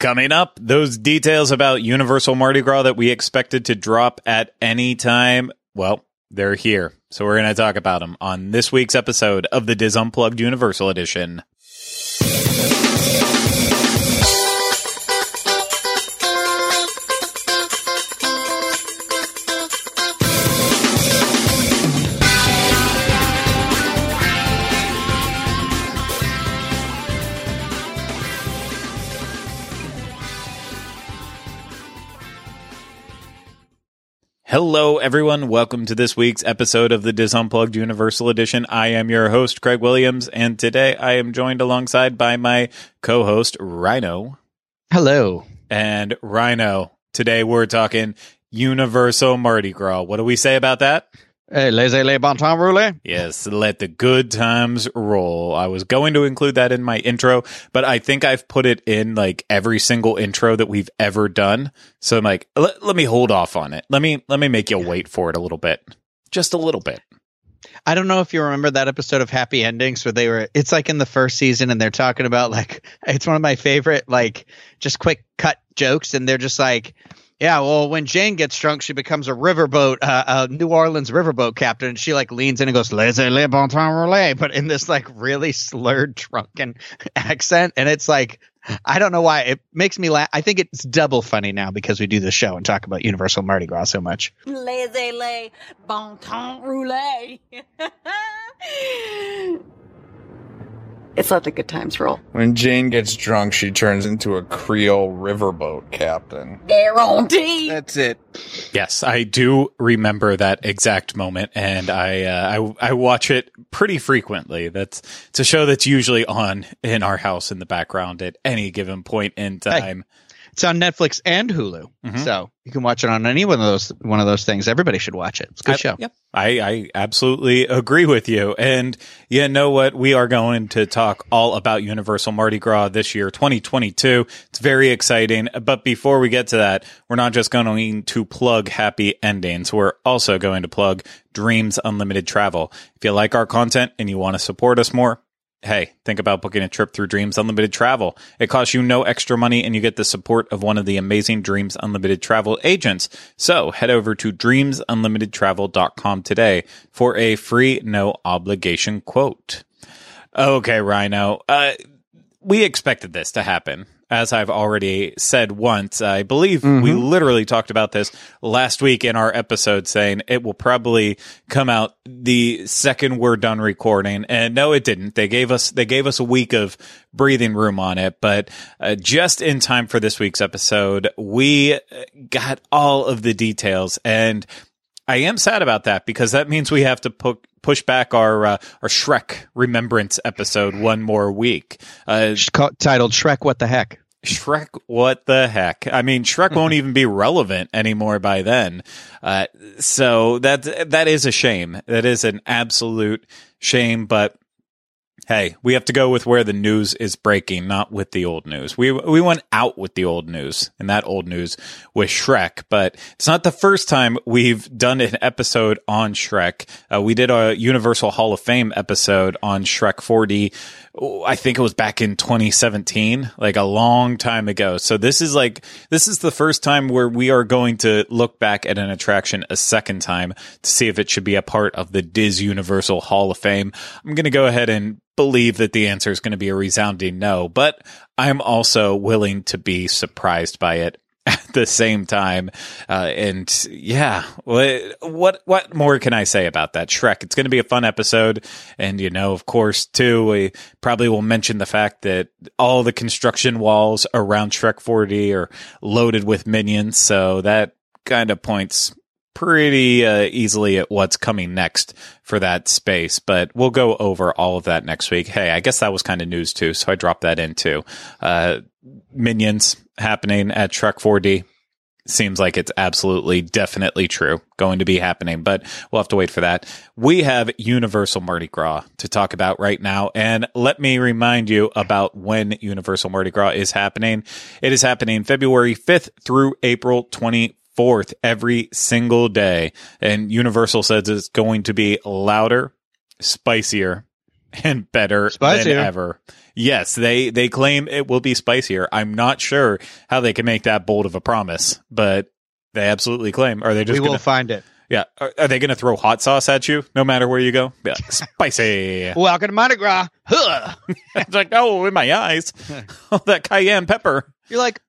Coming up, those details about Universal Mardi Gras that we expected to drop at any time, well, they're here. So we're going to talk about them on this week's episode of the Dis Unplugged Universal Edition. Hello, everyone. Welcome to this week's episode of the Dis Unplugged Universal Edition. I am your host, Craig Williams, and today I am joined alongside by my co-host, Ryno. Hello. And Ryno, today we're talking Universal Mardi Gras. What do we say about that? Hey, laissez les bon temps rouler. Yes, let the good times roll. I was going to include that in my intro, but I think I've put it in like every single intro that we've ever done. So I'm like, let, let me hold off on it. Let me let me make you wait for it a little bit. Just a little bit. I don't know if you remember that episode of Happy Endings where they were it's like in the first season and they're talking about like it's one of my favorite like just quick cut jokes and they're just like yeah, well, when Jane gets drunk, she becomes a riverboat, uh, a New Orleans riverboat captain, and she like leans in and goes "laissez le bon temps rouler," but in this like really slurred, drunken accent, and it's like I don't know why it makes me laugh. I think it's double funny now because we do the show and talk about Universal Mardi Gras so much. Laissez le bon temps rouler. it's let the good times roll. When Jane gets drunk, she turns into a Creole riverboat captain. Guarantee. That's it. Yes, I do remember that exact moment, and I uh, I, I watch it pretty frequently. That's it's a show that's usually on in our house in the background at any given point in time. It's on Netflix and Hulu, Mhm. so you can watch it on any one of those one of those things. Everybody should watch it. It's a good I- show. Yep. I, I absolutely agree with you. And you know what? We are going to talk all about Universal Mardi Gras this year, 2022. It's very exciting. But before we get to that, we're not just going to plug happy endings. We're also going to plug Dreams Unlimited Travel. If you like our content and you want to support us more, Hey, think about booking a trip through Dreams Unlimited Travel. It costs you no extra money and you get the support of one of the amazing Dreams Unlimited Travel agents. So head over to dreamsunlimitedtravel.com today for a free, no obligation quote. Okay, Ryno. Uh, we expected this to happen. As I've already said once, I believe we literally talked about this last week in our episode saying it will probably come out the second we're done recording. And no, it didn't. They gave us, they gave us a week of breathing room on it, but uh, just in time for this week's episode, we uh, got all of the details and I am sad about that because that means we have to pu- push back our uh, our Shrek remembrance episode one more week. Uh, titled Shrek. What the heck? Shrek, what the heck? I mean, Shrek won't even be relevant anymore by then. Uh, so that that is a shame. That is an absolute shame. But hey, we have to go with where the news is breaking, not with the old news. We we went out with the old news, and that old news was Shrek. But it's not the first time we've done an episode on Shrek. Uh, we did a Universal Hall of Fame episode on Shrek 4D. oh, I think it was back in 2017, like a long time ago. So this is like this is the first time where we are going to look back at an attraction a second time to see if it should be a part of the Dis Universal Hall of Fame. I'm going to go ahead and believe that the answer is going to be a resounding no, but I'm also willing to be surprised by it at the same time. Uh, and yeah, what, what, what more can I say about that Shrek? It's going to be a fun episode. And, you know, of course, too, we probably will mention the fact that all the construction walls around Shrek 4D are loaded with minions. So that kind of points pretty uh, easily at what's coming next for that space, but we'll go over all of that next week. Hey, I guess that was kind of news too, so I dropped that in too. Uh, minions happening at Shrek 4D seems like it's absolutely definitely true going to be happening but we'll have to wait for that we have universal mardi gras to talk about right now and let me remind you about when universal mardi gras is happening it is happening february 5th through april 24th every single day and universal says it's going to be louder spicier and better Spicier. than ever. Yes, they they claim it will be spicier. I'm not sure how they can make that bold of a promise, but they absolutely claim. Are they just we will gonna, find it. yeah? Are, are they going to throw hot sauce at you no matter where you go? Yeah, spicy. Welcome to Mardi Gras. Huh. it's like oh, in my eyes, oh that cayenne pepper. You're like,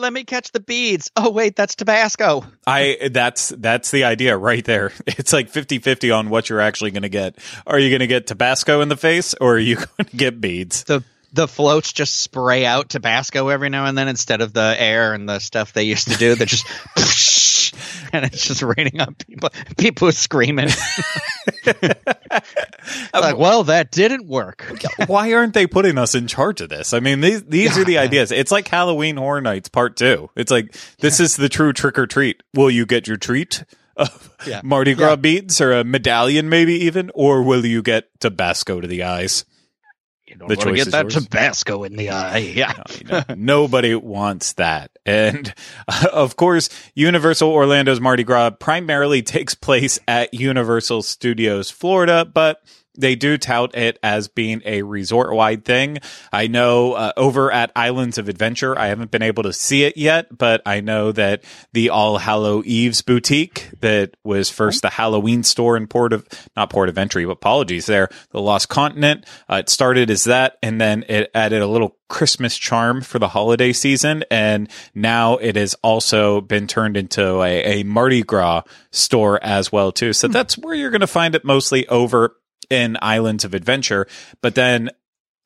let me catch the beads. Oh wait, that's Tabasco. I that's that's the idea right there. It's like 50-50 on what you're actually going to get. Are you going to get Tabasco in the face or are you going to get beads? The the floats just spray out Tabasco every now and then instead of the air and the stuff they used to do. They're just and it's just raining on people. People are screaming. like, um, well, that didn't work. Why aren't they putting us in charge of this? I mean, these these are the ideas. It's like Halloween Horror Nights Part Two. It's like this is the true trick or treat. Will you get your treat of Yeah. Mardi Gras Yeah. beads or a medallion, maybe even, or will you get Tabasco to the eyes? You don't The want to get that yours. Tabasco in the eye. Yeah. Know, nobody wants that. And of course, Universal Orlando's Mardi Gras primarily takes place at Universal Studios Florida, but they do tout it as being a resort wide thing. I know uh, over at Islands of Adventure, I haven't been able to see it yet, but I know that the All Hallow Eves boutique that was first the Halloween store in Port of, not Port of Entry, but apologies there, the Lost Continent. Uh, it started as that, and then it added a little Christmas charm for the holiday season. And now it has also been turned into a, a Mardi Gras store as well, too. So that's where you're going to find it mostly over in Islands of Adventure. But then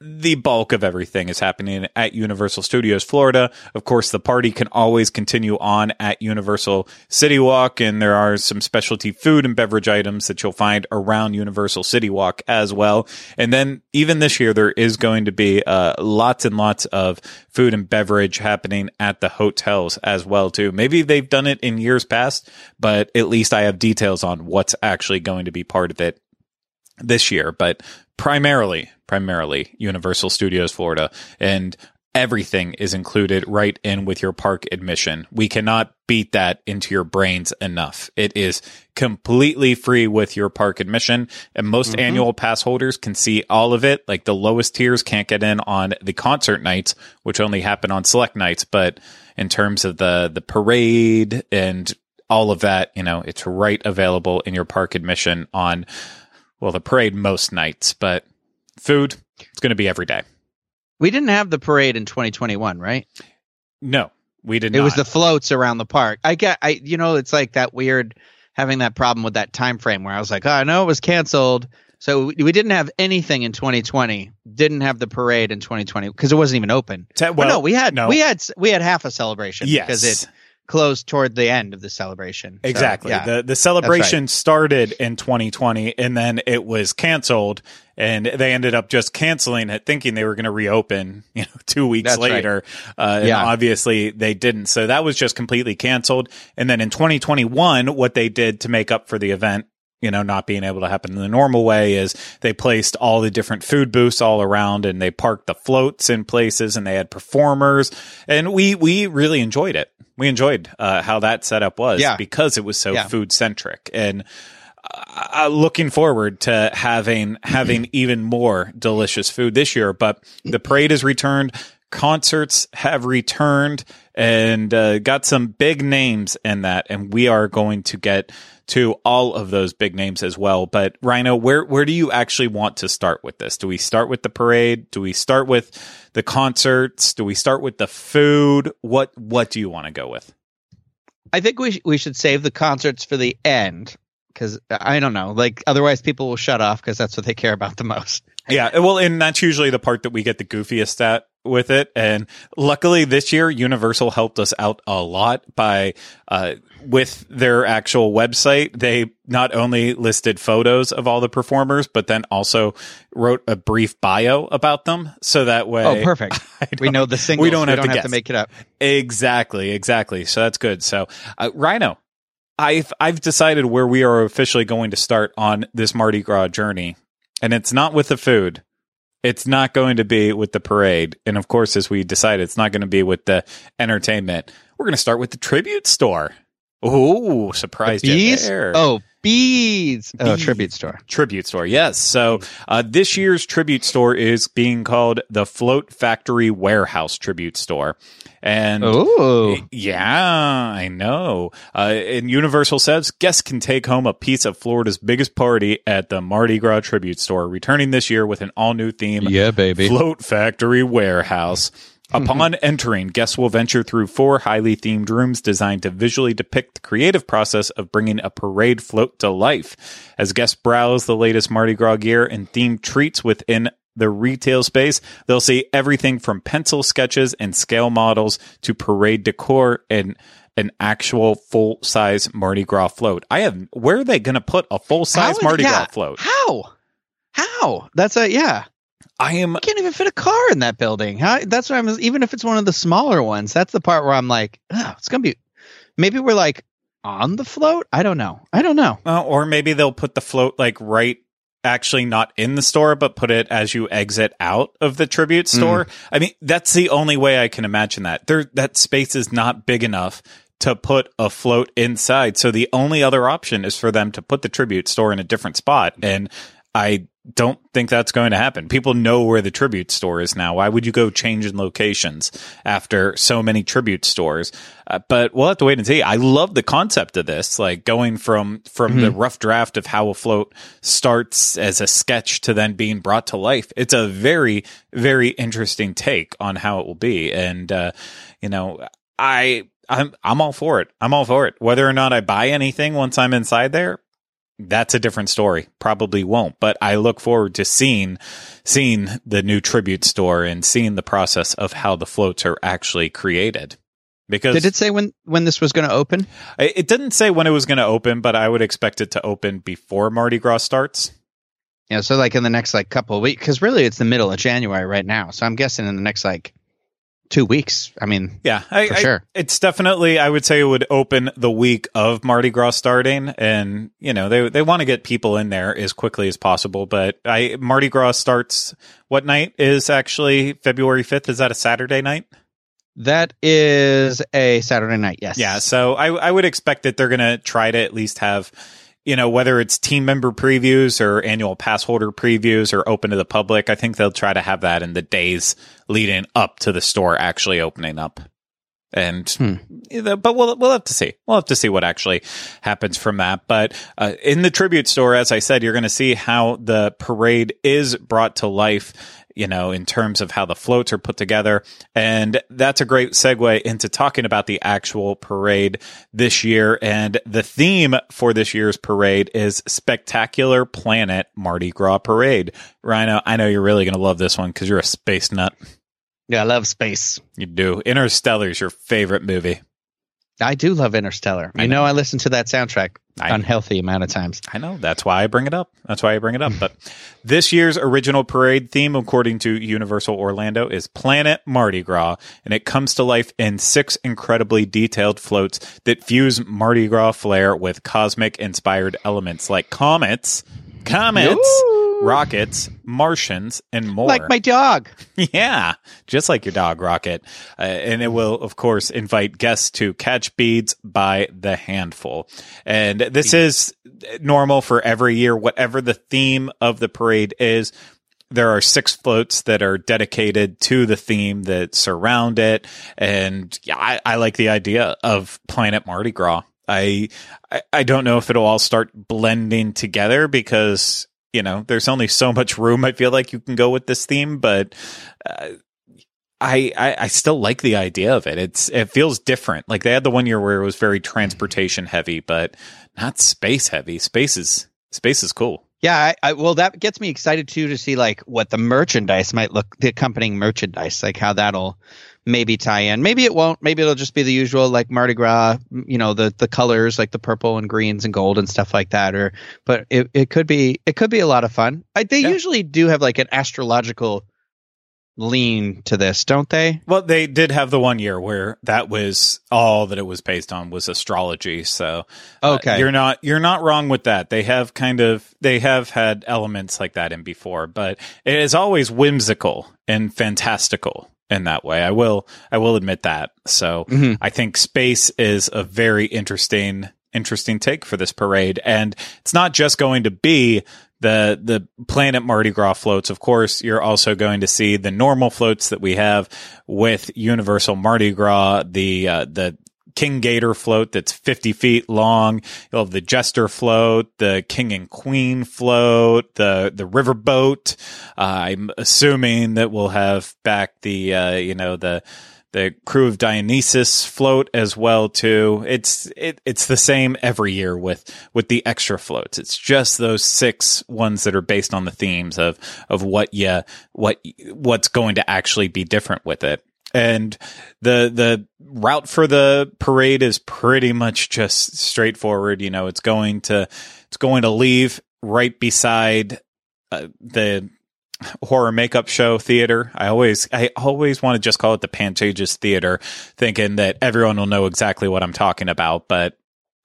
the bulk of everything is happening at Universal Studios Florida. Of course, the party can always continue on at Universal City Walk, and there are some specialty food and beverage items that you'll find around Universal City Walk as well. And then even this year, there is going to be uh, lots and lots of food and beverage happening at the hotels as well too. Maybe they've done it in years past, but at least I have details on what's actually going to be part of it this year, but primarily, primarily Universal Studios Florida and everything is included right in with your park admission. We cannot beat that into your brains enough. It is completely free with your park admission and most mm-hmm. annual pass holders can see all of it. Like the lowest tiers can't get in on the concert nights, which only happen on select nights, but in terms of the the parade and all of that, you know, it's right available in your park admission on well, the parade most nights, but food, it's going to be every day. We didn't have the parade in 2021, right? No, we didn't. It not. was the floats around the park. I get, I you know, it's like that weird having that problem with that time frame where I was like, oh, I know it was canceled. So we didn't have anything in 2020. Didn't have the parade in 2020 because it wasn't even open. Te- But well, no, we had no. we had we had half a celebration yes. because it closed toward the end of the celebration. So, Exactly. yeah. The the celebration started in 2020 and then it was canceled and they ended up just canceling it thinking they were going to reopen, you know, 2 weeks That's right. later. Uh and Yeah. obviously they didn't. So that was just completely canceled. And then in 2021 what they did to make up for the event you know, not being able to happen in the normal way is they placed all the different food booths all around and they parked the floats in places and they had performers and we, we really enjoyed it. We enjoyed, uh, how that setup was Yeah. because it was so Yeah. food centric and, uh, looking forward to having having even more delicious food this year. But the parade has returned, concerts have returned, and uh, got some big names in that. And we are going to get to all of those big names as well. But Ryno, where where do you actually want to start with this? Do we start with the parade? Do we start with the concerts? Do we start with the food? What what do you want to go with? I think we sh- we should save the concerts for the end because I don't know, like otherwise people will shut off because that's what they care about the most. Yeah, well, and that's usually the part that we get the goofiest at with it. And luckily this year, Universal helped us out a lot by, uh, with their actual website. They not only listed photos of all the performers, but then also wrote a brief bio about them. So that way. Oh, perfect. We know the singles. We don't have, to, have to make it up. Exactly, exactly. So that's good. So, uh, Ryno, I've I've decided where we are officially going to start on this Mardi Gras journey, and it's not with the food. It's not going to be with the parade, and of course, as we decided, it's not going to be with the entertainment. We're going to start with the tribute store. Oh, surprise! Bees? there. Oh, Beads. Oh, tribute store. Tribute store, yes. So uh, this year's tribute store is being called the Float Factory Warehouse Tribute Store, and Oh, yeah, I know. Uh, and Universal says guests can take home a piece of Florida's biggest party at the Mardi Gras Tribute Store, returning this year with an all new theme. yeah, baby. Float Factory Warehouse. Upon mm-hmm. entering, guests will venture through four highly themed rooms designed to visually depict the creative process of bringing a parade float to life. As guests browse the latest Mardi Gras gear and themed treats within the retail space, they'll see everything from pencil sketches and scale models to parade decor and an actual full size Mardi Gras float. I have where are they going to put a full size Mardi yeah, Gras float? How? How? That's a yeah. I am You can't even fit a car in that building. How, that's what I'm. Even if it's one of the smaller ones, that's the part where I'm like, oh, it's gonna be. Maybe we're like on the float. I don't know. I don't know. Uh, or maybe they'll put the float like right actually not in the store but put it as you exit out of the tribute store i mean that's the only way i can imagine that there that space is not big enough to put a float inside so the only other option is for them to put the tribute store in a different spot and i don't think that's going to happen. People know where the tribute store is now. Why would you go changing locations after so many tribute stores? Uh, but we'll have to wait and see. I love the concept of this like going from from the rough draft of how a float starts as a sketch to then being brought to life. It's a very very interesting take on how it will be. And uh you know i i'm i'm all for it. I'm all for it. Whether or not i buy anything once i'm inside there that's a different story. Probably won't, but I look forward to seeing seeing the new tribute store and seeing the process of how the floats are actually created. Because Did it say when when this was going to open? it didn't say when it was going to open, but I would expect it to open before Mardi Gras starts. Yeah, so like in the next like couple of weeks, because really it's the middle of January right now. So I'm guessing in the next like two weeks. I mean, Yeah, I, For I- sure. It's definitely, I would say, it would open the week of Mardi Gras starting, and you know they they want to get people in there as quickly as possible. But I Mardi Gras starts. What night is actually February fifth? Is that a Saturday night? that is a Saturday night. Yes. Yeah, so I I would expect that they're gonna try to at least have. You know, whether it's team member previews or annual pass holder previews or open to the public, I think they'll try to have that in the days leading up to the store actually opening up. And Hmm. but we'll we'll have to see. We'll have to see what actually happens from that. But uh, in the tribute store, as I said, you're going to see how the parade is brought to life. You know, in terms of how the floats are put together, and that's a great segue into talking about the actual parade this year. And the theme for this year's parade is Spectacular Planet Mardi Gras Parade. Ryno, I know you're really going to love this one because you're a space nut. Yeah, I love space. You do. Interstellar is your favorite movie. I do love Interstellar. I you know, know. I listen to that soundtrack I- unhealthy amount of times. I know. That's why I bring it up. That's why I bring it up. But this year's original parade theme, according to Universal Orlando, is Planet Mardi Gras, and it comes to life in six incredibly detailed floats that fuse Mardi Gras flair with cosmic inspired elements like comets, comets, Ooh. Rockets, Martians, and more. Like my dog. Yeah, just like your dog, Rocket. Uh, and it will, of course, invite guests to catch beads by the handful. And this is normal for every year, whatever the theme of the parade is. There are six floats that are dedicated to the theme that surround it. And yeah, I, I like the idea of Planet Mardi Gras. I, I I don't know if it'll all start blending together because you know there's only so much room I feel like you can go with this theme, but uh, I, I I still like the idea of it. It's it feels different. Like they had the one year where it was very transportation heavy, but not space heavy. Space is space is cool. Yeah, I, I well that gets me excited too to see like what the merchandise might look the accompanying merchandise, like how that'll maybe tie in. Maybe it won't. Maybe it'll just be the usual like Mardi Gras, you know, the the colors like the purple and greens and gold and stuff like that. Or but it, it could be it could be a lot of fun. I, they Yeah. usually do have like an astrological lean to this, don't they? Well, they did have the one year where that was all that it was based on was astrology. So uh, Okay. you're not you're not wrong with that. They have kind of they have had elements like that in before, but it is always whimsical and fantastical in that way. I will I will admit that. So Mhm. I think space is a very interesting interesting take for this parade. And it's not just going to be the the Planet Mardi Gras floats. Of course, you're also going to see the normal floats that we have with Universal Mardi Gras, the uh, the King Gator float that's 50 feet long. You'll have the Jester float, the King and Queen float, the the riverboat. Uh, I'm assuming that we'll have back the uh, you know the the crew of Dionysus float as well too. It's it, it's the same every year with with the extra floats. It's just those six ones that are based on the themes of of what yeah what what's going to actually be different with it. And the the route for the parade is pretty much just straightforward. You know, it's going to it's going to leave right beside uh, the horror makeup show theater. I always I always want to just call it the Pantages Theater, thinking that everyone will know exactly what I'm talking about, but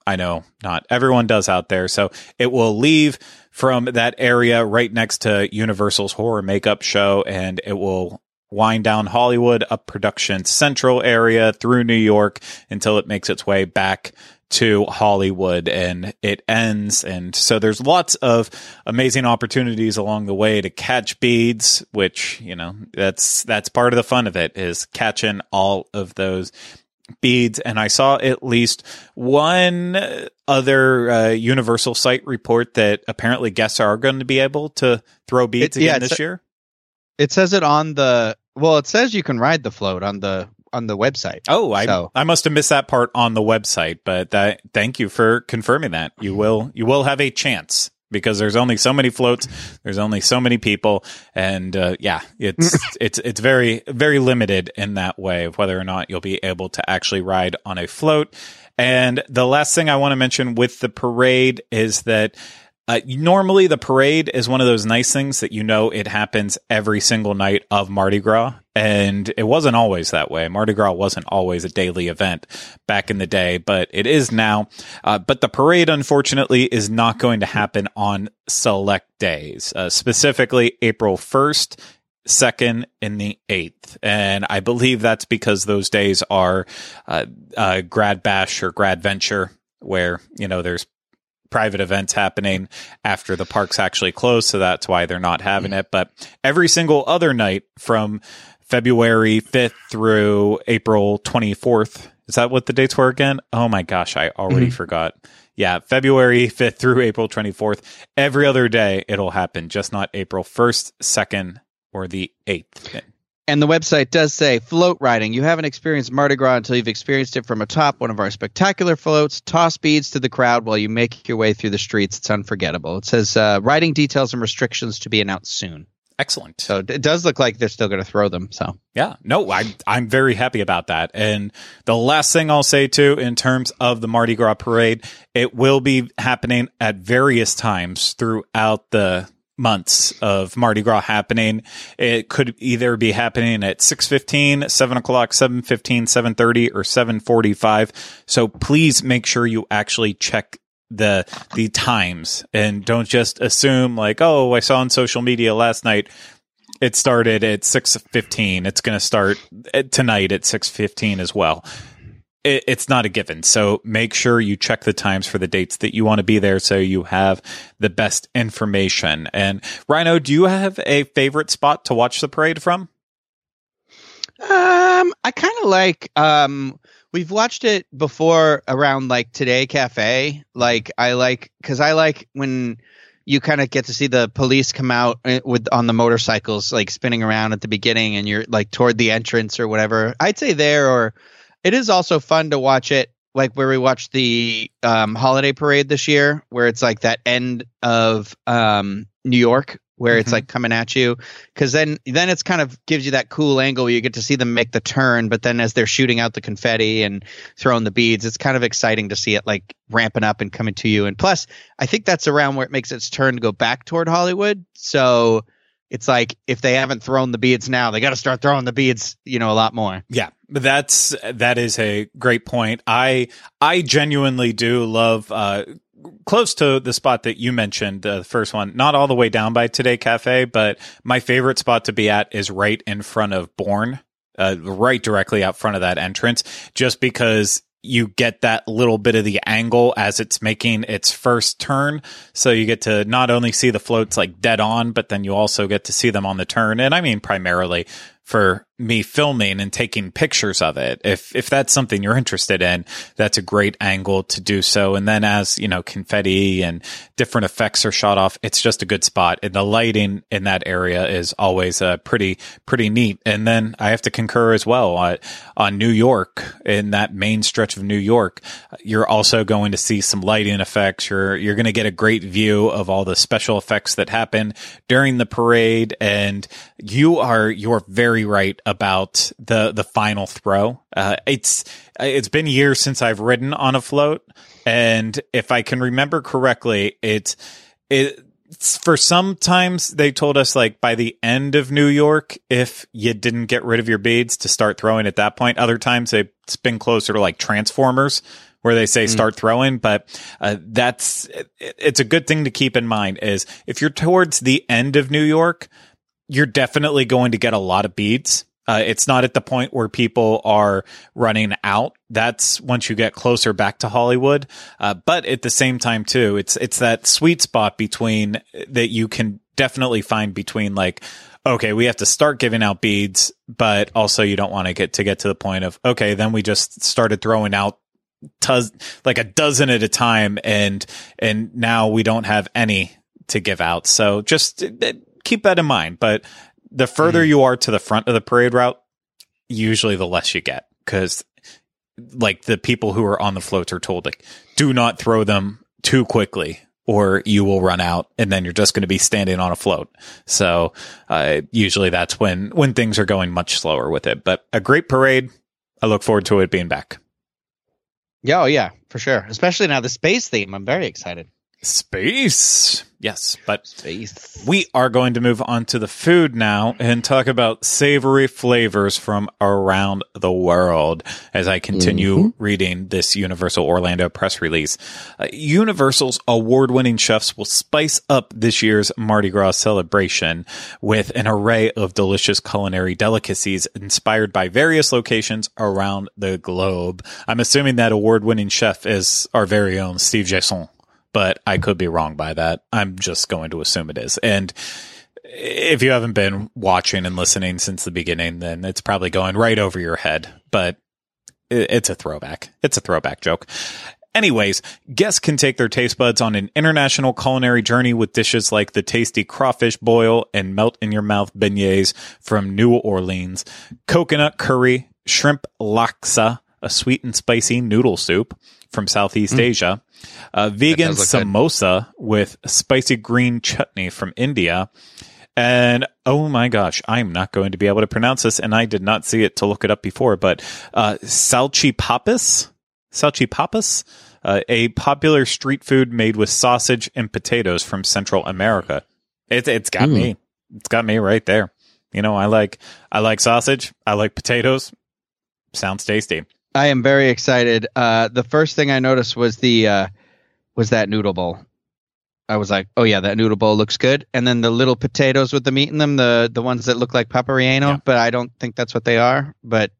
I know not everyone does out there. So it will leave from that area right next to Universal's horror makeup show and it will wind down Hollywood up production central area through New York until it makes its way back to Hollywood and it ends. And so there's lots of amazing opportunities along the way to catch beads, which, you know, that's, that's part of the fun of it is catching all of those beads. And I saw at least one other uh, Universal site report that apparently guests are going to be able to throw beads It- again it's this year. It says it on the well. It says you can ride the float on the on the website. Oh, I So- I must have missed that part on the website, but that thank you for confirming that. You will you will have a chance because there's only so many floats, there's only so many people, and uh, yeah, it's it's it's very very limited in that way of whether or not you'll be able to actually ride on a float. And the last thing I want to mention with the parade is that uh, normally, the parade is one of those nice things that you know it happens every single night of Mardi Gras. And it wasn't always that way. Mardi Gras wasn't always a daily event back in the day, but it is now. Uh, but the parade, unfortunately, is not going to happen on select days, uh, specifically April 1st, 2nd, and the 8th. And I believe that's because those days are uh, uh, Grad Bash or Grad Venture, where, you know, there's private events happening after the parks actually close. So that's why they're not having it. But every single other night from February 5th through April 24th. Is that what the dates were again? Oh my gosh, I already mm-hmm. forgot. Yeah, February 5th through April 24th. Every other day it'll happen, just not April 1st, 2nd, or the 8th. And the website does say float riding. You haven't experienced Mardi Gras until you've experienced it from atop one of our spectacular floats. Toss beads to the crowd while you make your way through the streets. It's unforgettable. It says uh, riding details and restrictions to be announced soon. Excellent. So it does look like they're still going to throw them. So Yeah, no, I, I'm very happy about that. And the last thing I'll say too, in terms of the Mardi Gras parade, it will be happening at various times throughout the months of Mardi Gras happening. It could either be happening at 6.15, 7 o'clock, 7.15, 7.30, or 7.45. So please make sure you actually check the the times and don't just assume like oh i saw on social media last night it started at 6.15 it's going to start eh, tonight at 6.15 as well it, it's not a given so make sure you check the times for the dates that you want to be there so you have the best information and Ryno do you have a favorite spot to watch the parade from Um, I kind of like um we've watched it before around like Today Cafe. Like I like cuz I like when you kind of get to see the police come out uh, with on the motorcycles like spinning around at the beginning and you're like toward the entrance or whatever. I'd say there or it is also fun to watch it like where we watched the um holiday parade this year where it's like that end of um New York where it's Mhm. like coming at you. Because then then it's kind of gives you that cool angle where you get to see them make the turn but then as they're shooting out the confetti and throwing the beads it's kind of exciting to see it like ramping up and coming to you. And plus i think that's around where it makes its turn to go back toward hollywood. So it's like if they haven't thrown the beads now they got to start throwing the beads you know a lot more Yeah, that's that is a great point. I I genuinely do love uh close to the spot that you mentioned, uh, the first one, not all the way down by Today Cafe, but my favorite spot to be at is right in front of Bourne. Uh, right directly out front of that entrance, just because you get that little bit of the angle as it's making its first turn. So you get to not only see the floats like dead on, but then you also get to see them on the turn. And I mean, primarily for me filming and taking pictures of it. If if that's something you're interested in, that's a great angle to do so. And then as, you know, confetti and different effects are shot off, it's just a good spot. And the lighting in that area is always uh, pretty pretty neat. And then I have to concur as well uh, on New York in that main stretch of New York, you're also going to see some lighting effects. You're you're going to get a great view of all the special effects that happen during the parade and you are you're very right about the the final throw. Uh, it's it's been years since I've ridden on a float, and if I can remember correctly, it's it for sometimes they told us like by the end of New York, if you didn't get rid of your beads to start throwing at that point. Other times it's been closer to like Transformers where they say start throwing, but uh, that's it, it's a good thing to keep in mind is if you're towards the end of New York, you're definitely going to get a lot of beads. Uh, it's not at the point where people are running out. That's once you get closer back to Hollywood. Uh, but at the same time, too, it's it's that sweet spot between that you can definitely find between like, okay, we have to start giving out beads, but also you don't want to get to get to the point of okay, then we just started throwing out tuz, like a dozen at a time, and and now we don't have any to give out. So just keep that in mind. But the further mm. you are to the front of the parade route, usually the less you get because like the people who are on the floats are told like do not throw them too quickly or you will run out and then you're just going to be standing on a float. So, uh, usually that's when, when things are going much slower with it, but a great parade. I look forward to it being back. Yeah. Oh yeah, for sure. Especially now the space theme. I'm very excited. Space. Yes, but Space. we are going to move on to the food now and talk about savory flavors from around the world as I continue mm-hmm. reading this Universal Orlando press release. Uh, Universal's award winning chefs will spice up this year's Mardi Gras celebration with an array of delicious culinary delicacies inspired by various locations around the globe. I'm assuming that award winning chef is our very own Steve Jayson but I could be wrong by that. I'm just going to assume it is. And if you haven't been watching and listening since the beginning, then it's probably going right over your head, but it's a throwback. It's a throwback joke. Anyways, guests can take their taste buds on an international culinary journey with dishes like the tasty crawfish boil and melt in your mouth beignets from New Orleans, coconut curry, shrimp laksa, a sweet and spicy noodle soup from Southeast mm. Asia, a vegan samosa good. with spicy green chutney from India. And oh my gosh, I'm not going to be able to pronounce this, and I did not see it to look it up before, but uh, salchipapas? Salchipapas? Uh, a popular street food made with sausage and potatoes from Central America. It, it's got mm. me. It's got me right there. You know, I like I like sausage. I like potatoes. Sounds tasty. I am very excited. Uh, the first thing I noticed was the uh, was that noodle bowl. I was like, oh yeah, that noodle bowl looks good. And then the little potatoes with the meat in them, the the ones that look like paparino, yeah. but I don't think that's what they are. But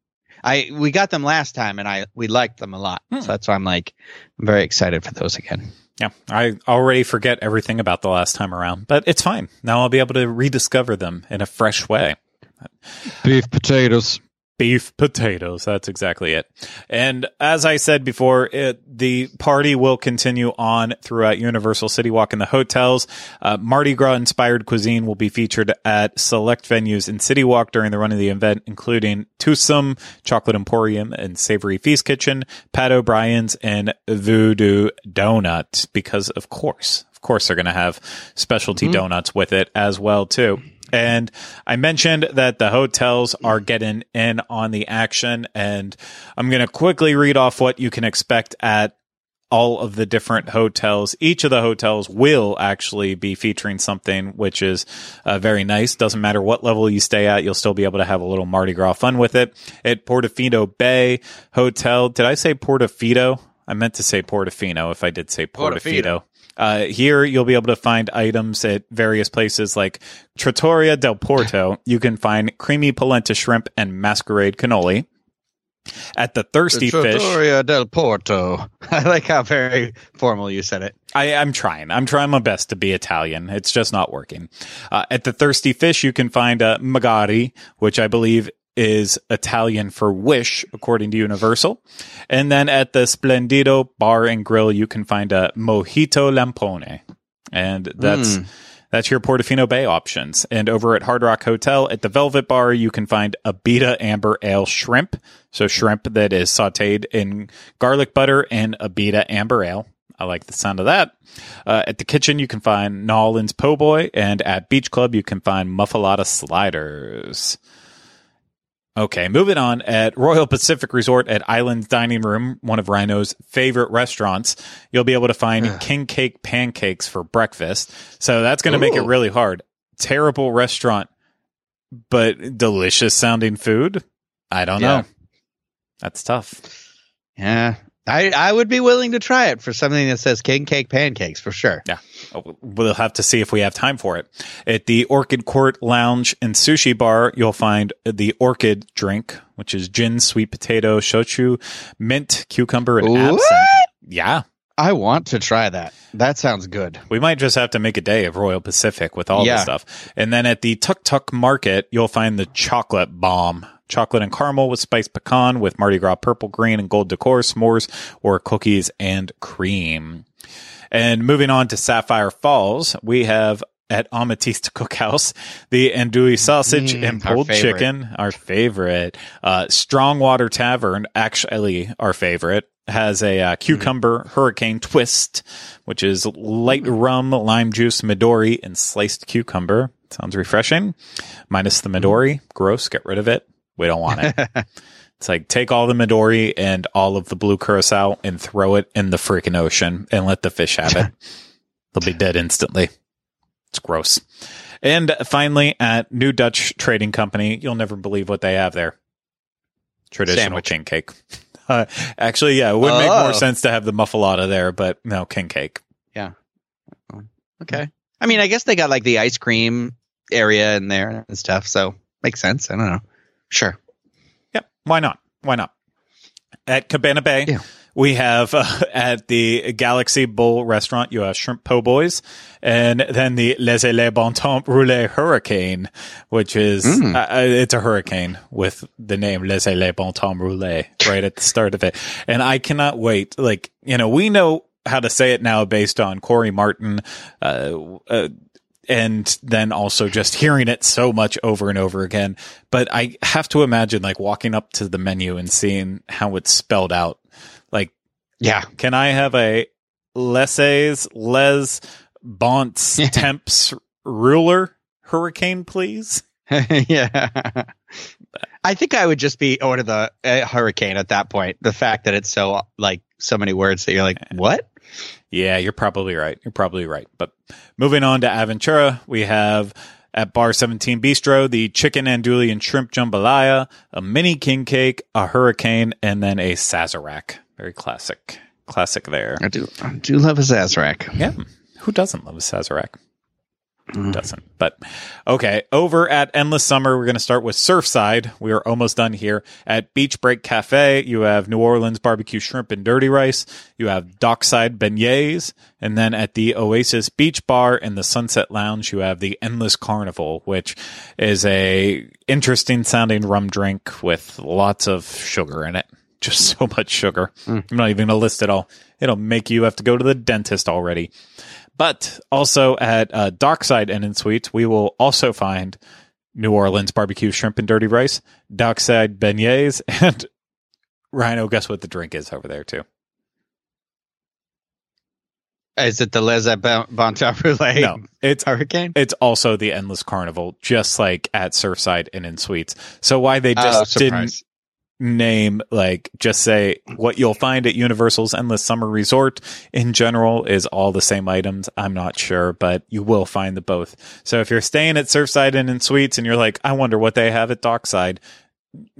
I we got them last time and I we liked them a lot. Hmm. So that's why I'm like I'm very excited for those again. Yeah, I already forget everything about the last time around, but it's fine. Now I'll be able to rediscover them in a fresh way. Beef potatoes beef potatoes. That's exactly it. And as I said before, it, the party will continue on throughout Universal City Walk in the hotels. Uh, Mardi Gras inspired cuisine will be featured at select venues in City Walk during the run of the event, including Toothsome, Chocolate Emporium, and Savory Feast Kitchen, Pat O'Brien's, and Voodoo Donut. Because of course, of course, they're going to have specialty mm-hmm. donuts with it as well too. And I mentioned that the hotels are getting in on the action, and I'm going to quickly read off what you can expect at all of the different hotels. Each of the hotels will actually be featuring something which is uh, very nice. Doesn't matter what level you stay at, you'll still be able to have a little Mardi Gras fun with it. At Portofino Bay Hotel, did I say Portofino? I meant to say Portofino if I did say Portofino. Portofino. Uh, here, you'll be able to find items at various places like Trattoria del Porto. You can find creamy polenta shrimp and masquerade cannoli. At the Thirsty The Fish, Trattoria del Porto. I like how very formal you said it. I, I'm trying. I'm trying my best to be Italian. It's just not working. Uh, at the Thirsty Fish, you can find a magari, which I believe is Italian for wish, according to Universal. And then at the Splendido Bar and Grill, you can find a Mojito Lampone. And that's. That's your Portofino Bay options. And over at Hard Rock Hotel at the Velvet Bar, you can find a Beta Amber Ale shrimp. So shrimp that is sauteed in garlic butter and a Beta Amber Ale. I like the sound of that. Uh, at the kitchen, you can find Nolan's Po' Boy, and at Beach Club, you can find Muffuletta sliders. Okay, moving on. At Royal Pacific Resort at Islands Dining Room, one of Ryno's favorite restaurants, you'll be able to find king cake pancakes for breakfast. So that's going to make it really hard. Terrible restaurant, but delicious sounding food. I don't Yeah. know. That's tough. Yeah. I, I would be willing to try it for something that says king cake pancakes for sure. Yeah. We'll have to see if we have time for it. At the Orchid Court Lounge and Sushi Bar, you'll find the Orchid drink, which is gin, sweet potato, shochu, mint, cucumber, and What? absinthe. Yeah. I want to try that. That sounds good. We might just have to make a day of Royal Pacific with all this stuff. And then at the Tuk Tuk Market, you'll find the chocolate bomb. Chocolate and caramel with spiced pecan with Mardi Gras purple, green, and gold decor, s'mores, or cookies and cream. And moving on to Sapphire Falls, we have at Amethyst Cookhouse the andouille sausage Mm, and pulled favorite. chicken, our favorite. Uh, Strong Water Tavern, actually our favorite, has a uh, cucumber hurricane twist, which is light rum, lime juice, Midori, and sliced cucumber. Sounds refreshing. Minus the Midori. Gross. Get rid of it. We don't want it. It's like take all the Midori and all of the blue curacao and throw it in the freaking ocean and let the fish have it. They'll be dead instantly. It's gross. And finally, at New Dutch Trading Company, you'll never believe what they have there. Traditional Sandwich. king cake. Uh, actually, yeah, it would make Oh. more sense to have the muffuletta there, but no, king cake. Yeah. Okay. I mean, I guess they got like the ice cream area in there and stuff. So makes sense. I don't know. Sure. Yep. Why not? Why not? At Cabana Bay, Yeah. we have uh, at the Galaxy Bowl restaurant, you have shrimp po' boys, and then the Les Le Bon Temps Roulé Hurricane, which is Mm. uh, it's a hurricane with the name Les Le Bon Temps Roulé right at the start of it, and I cannot wait. Like you know, we know how to say it now based on Corey Martin. Uh, uh, and then also just hearing it so much over and over again. But I have to imagine like walking up to the menu and seeing how it's spelled out. Like, Yeah. can I have a Lesses Les Bonts Temps Ruler Hurricane, please? yeah. I think I would just be order the uh, hurricane at that point. The fact that it's so like so many words that you're like, what? Yeah, you're probably right. You're probably right. But moving on to Aventura, we have at Bar 17 Bistro the chicken andouille and shrimp jambalaya, a mini king cake, a hurricane, and then a sazerac. Very classic. Classic there. I do. I do love a Sazerac. Yeah. Who doesn't love a sazerac? Mm. doesn't? But okay, over at Endless Summer, we're going to start with Surfside. We are almost done here. At Beach Break Cafe, you have New Orleans barbecue shrimp and dirty rice. You have Dockside beignets. And then at the Oasis Beach Bar and the Sunset Lounge, you have the Endless Carnival, which is a interesting sounding rum drink with lots of sugar in it. Just so much sugar. I'm not even going to list it all. It'll make you have to go to the dentist already. But also at uh, Dockside Inn and Suites, we will also find New Orleans barbecue shrimp and dirty rice, Dockside beignets, and Ryno. Guess what the drink is over there too? Is it the Les Bon Bon Temps Roulette No, it's hurricane? it's also the Endless Carnival, just like at Surfside Inn and Suites. So why they Oh, just didn't surprise. Name like just say what you'll find at Universal's Endless Summer Resort in general is all the same items. I'm not sure, but you will find the both. So if you're staying at Surfside Inn and Suites and you're like, I wonder what they have at Dockside,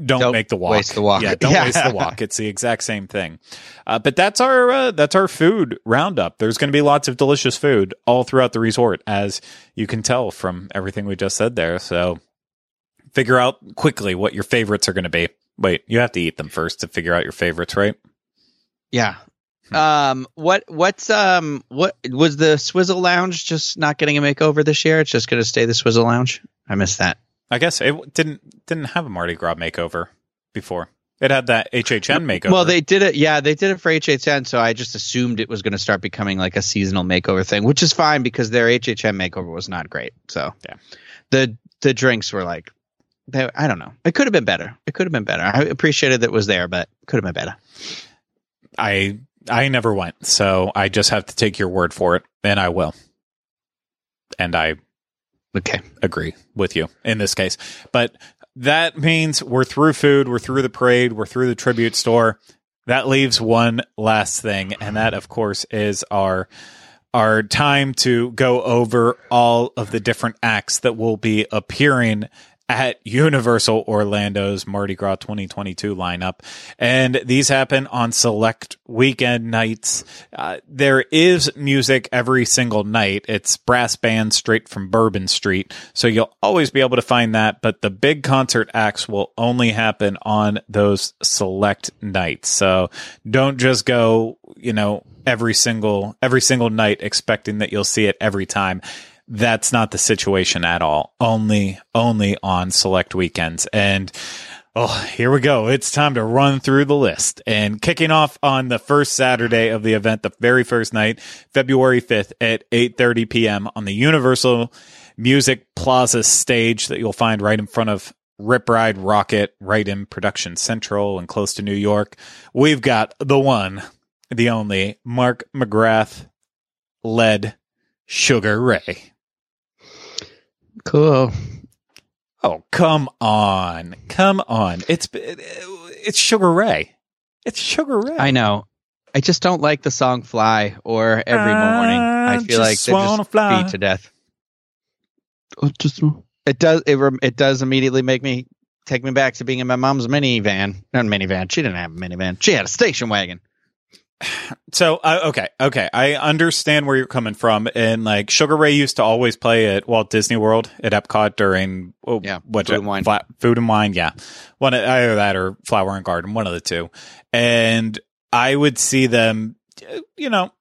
don't, Don't make the walk. waste the walk. Yeah, don't Yeah. waste the walk. It's the exact same thing. Uh, but that's our uh, that's our food roundup. There's going to be lots of delicious food all throughout the resort, as you can tell from everything we just said there. So figure out quickly what your favorites are going to be Wait, you have to eat them first to figure out your favorites, right? Yeah. Hmm. Um. What? What's um. What was the Swizzle Lounge just not getting a makeover this year? It's just going to stay the Swizzle Lounge. I missed that. I guess it didn't didn't have a Mardi Gras makeover before. It had that HHN makeover. Well, they did it. Yeah, they did it for HHN. So I just assumed it was going to start becoming like a seasonal makeover thing, which is fine because their HHN makeover was not great. So Yeah. the the drinks were like, I don't know. It could have been better. It could have been better. I appreciated that it was there, but could have been better. I I never went, so I just have to take your word for it, and I will. And I Okay. agree with you in this case. But that means we're through food, we're through the parade, we're through the tribute store. That leaves one last thing, and that of course is our our time to go over all of the different acts that will be appearing at Universal Orlando's Mardi Gras 2022 lineup. And these happen on select weekend nights. Uh, there is music every single night. It's brass band straight from Bourbon Street. So you'll always be able to find that. But the big concert acts will only happen on those select nights. So don't just go, you know, every single, every single night expecting that you'll see it every time that's not the situation at all. Only, only on select weekends. And oh, here we go. It's time to run through the list. And kicking off on the first Saturday of the event, the very first night, February 5th at 8:30 p.m. on the Universal Music Plaza stage that you'll find right in front of Rip Ride Rockit, right in Production Central and close to New York. We've got the one, the only Mark McGrath led Sugar Ray. Cool. Oh, come on. Come on. It's it's Sugar Ray. It's Sugar Ray. I know. I just don't like the song "Fly" or "Every Morning." I I feel like they just fly. beat to death. It does. It it does immediately make me take me back to being in my mom's minivan. Not minivan. She didn't have a minivan. She had a station wagon. So uh, okay, okay, I understand where you're coming from, and like Sugar Ray used to always play at Walt Disney World at Epcot during oh, Yeah, what Food and Wine. Fla- food and wine, yeah, one of- either that or Flower and Garden, one of the two, and I would see them, you know,